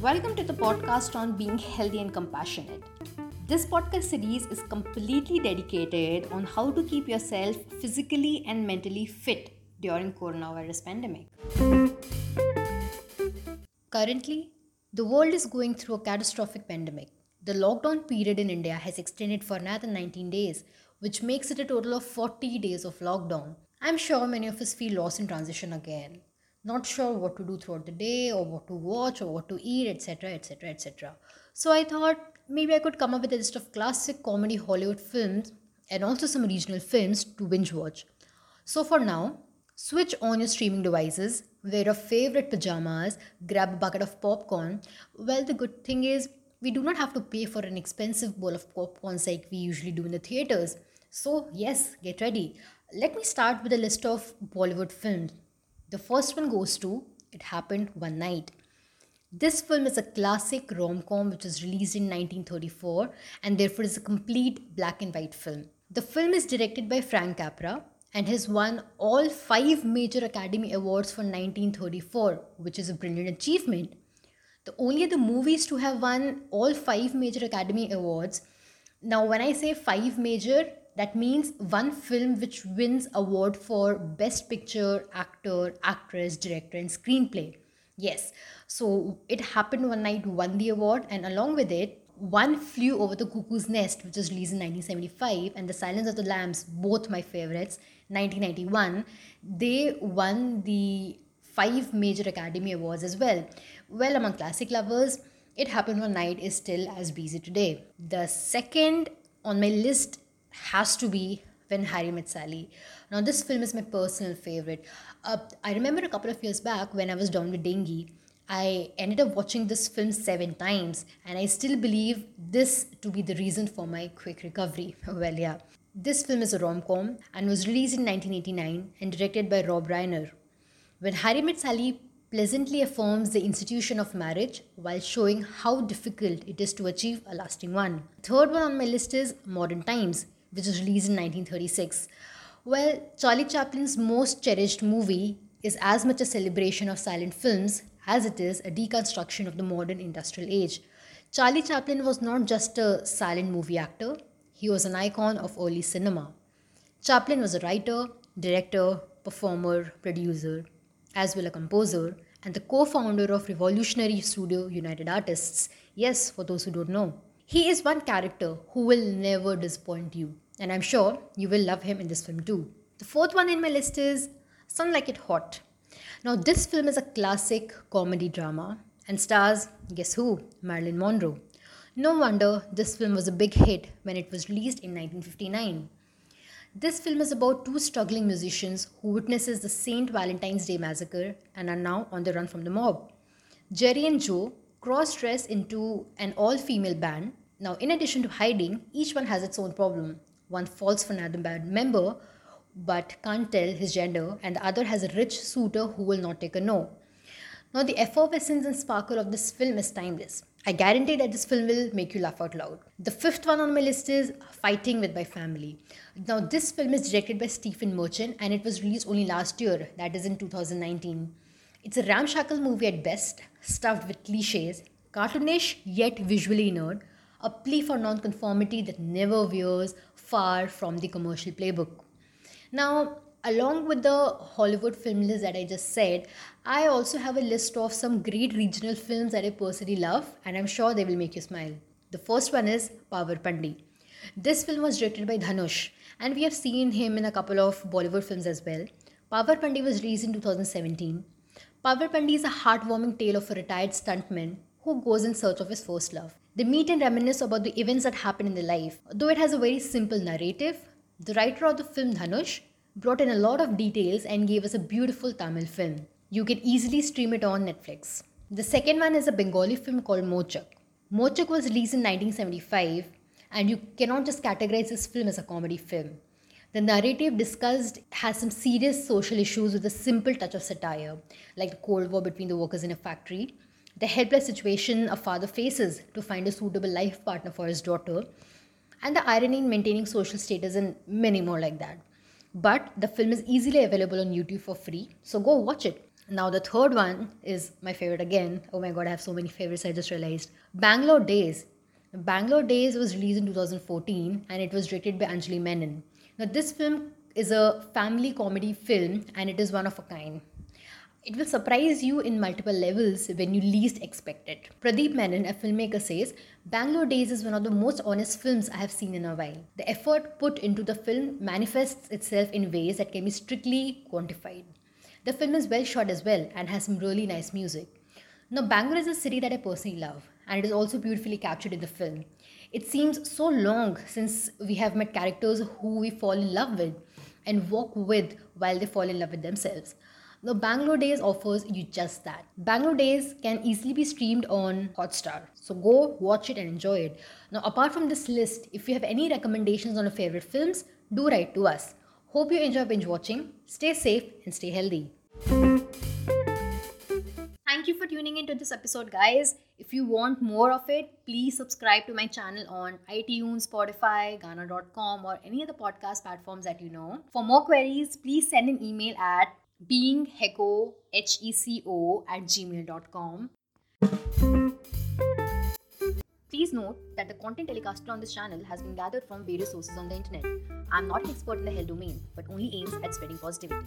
Welcome to the podcast on being healthy and compassionate. This podcast series is completely dedicated on how to keep yourself physically and mentally fit during coronavirus pandemic. Currently, the world is going through a catastrophic pandemic. The lockdown period in India has extended for another 19 days, which makes it a total of 40 days of lockdown. I'm sure many of us feel lost in transition again, not sure what to do throughout the day or what to watch or what to eat, etc. etc. etc. So I thought maybe I could come up with a list of classic comedy Hollywood films and also some regional films to binge watch. So for now, switch on your streaming devices, wear your favorite pajamas, grab a bucket of popcorn. Well, the good thing is we do not have to pay for an expensive bowl of popcorns like we usually do in the theaters. So, yes, get ready. Let me start with a list of Bollywood films. The first one goes to It Happened One Night. This film is a classic rom com which was released in 1934 and therefore is a complete black and white film. The film is directed by Frank Capra and has won all five major Academy Awards for 1934, which is a brilliant achievement. The only other movies to have won all five major Academy Awards. Now, when I say five major, that means one film which wins award for best picture, actor, actress, director, and screenplay. Yes, so it happened one night, won the award, and along with it, one flew over the cuckoo's nest, which was released in 1975, and The Silence of the Lambs, both my favorites, 1991. They won the five major Academy Awards as well. Well, among classic lovers, It Happened One Night is still as busy today. The second on my list has to be When Harry Met Sally. Now, this film is my personal favorite. Uh, I remember a couple of years back when I was down with dengue, I ended up watching this film seven times, and I still believe this to be the reason for my quick recovery. Well, yeah. This film is a rom com and was released in 1989 and directed by Rob Reiner. When Harry Met Sally pleasantly affirms the institution of marriage while showing how difficult it is to achieve a lasting one. Third one on my list is Modern Times, which was released in 1936. Well, Charlie Chaplin's most cherished movie is as much a celebration of silent films as it is a deconstruction of the modern industrial age. Charlie Chaplin was not just a silent movie actor, he was an icon of early cinema. Chaplin was a writer, director, performer, producer, as well a composer, and the co-founder of revolutionary studio United Artists. Yes, for those who don't know. He is one character who will never disappoint you, and I'm sure you will love him in this film too. The fourth one in my list is Some Like It Hot. Now, this film is a classic comedy drama and stars, guess who? Marilyn Monroe. No wonder this film was a big hit when it was released in 1959. This film is about two struggling musicians who witnesses the St. Valentine's Day massacre and are now on the run from the mob. Jerry and Joe cross-dress into an all-female band. Now, in addition to hiding, each one has its own problem. One falls for another band member but can't tell his gender, and the other has a rich suitor who will not take a no. Now, the effervescence and sparkle of this film is timeless. I guarantee that this film will make you laugh out loud. The fifth one on my list is Fighting with My Family. Now, this film is directed by Stephen Merchant and it was released only last year, that is in 2019. It's a ramshackle movie at best, stuffed with cliches, cartoonish yet visually inert, a plea for nonconformity that never veers far from the commercial playbook. Now, along with the Hollywood film list that I just said, I also have a list of some great regional films that I personally love, and I'm sure they will make you smile. The first one is Power Pandi. This film was directed by Dhanush, and we have seen him in a couple of Bollywood films as well. Power Pandi was released in 2017. Power Pandi is a heartwarming tale of a retired stuntman who goes in search of his first love. They meet and reminisce about the events that happen in their life. Though it has a very simple narrative, the writer of the film Dhanush brought in a lot of details and gave us a beautiful Tamil film. You can easily stream it on Netflix. The second one is a Bengali film called Mouchak. Mouchak was released in 1975 and you cannot just categorize this film as a comedy film. The narrative discussed has some serious social issues with a simple touch of satire, like the Cold War between the workers in a factory, the helpless situation a father faces to find a suitable life partner for his daughter, and the irony in maintaining social status, and many more like that. But the film is easily available on YouTube for free, so go watch it. Now, the third one is my favorite again. Oh my god, I have so many favorites, I just realized. Bangalore Days. Bangalore Days was released in 2014 and it was directed by Anjali Menon. Now, this film is a family comedy film and it is one of a kind. It will surprise you in multiple levels when you least expect it. Pradeep Menon, a filmmaker, says Bangalore Days is one of the most honest films I have seen in a while. The effort put into the film manifests itself in ways that can be strictly quantified. The film is well shot as well and has some really nice music. Now, Bangalore is a city that I personally love, and it is also beautifully captured in the film. It seems so long since we have met characters who we fall in love with and walk with while they fall in love with themselves. Now, Bangalore Days offers you just that. Bangalore Days can easily be streamed on Hotstar. So go watch it and enjoy it. Now, apart from this list, if you have any recommendations on your favorite films, do write to us. Hope you enjoy binge watching. Stay safe and stay healthy. Thank you for tuning into this episode, guys. If you want more of it, please subscribe to my channel on iTunes, Spotify, Gaana.com, or any other podcast platforms that you know. For more queries, please send an email at beingheco, H-E-C-O, at gmail.com. Please note that the content telecasted on this channel has been gathered from various sources on the internet. I'm not an expert in the health domain, but only aims at spreading positivity.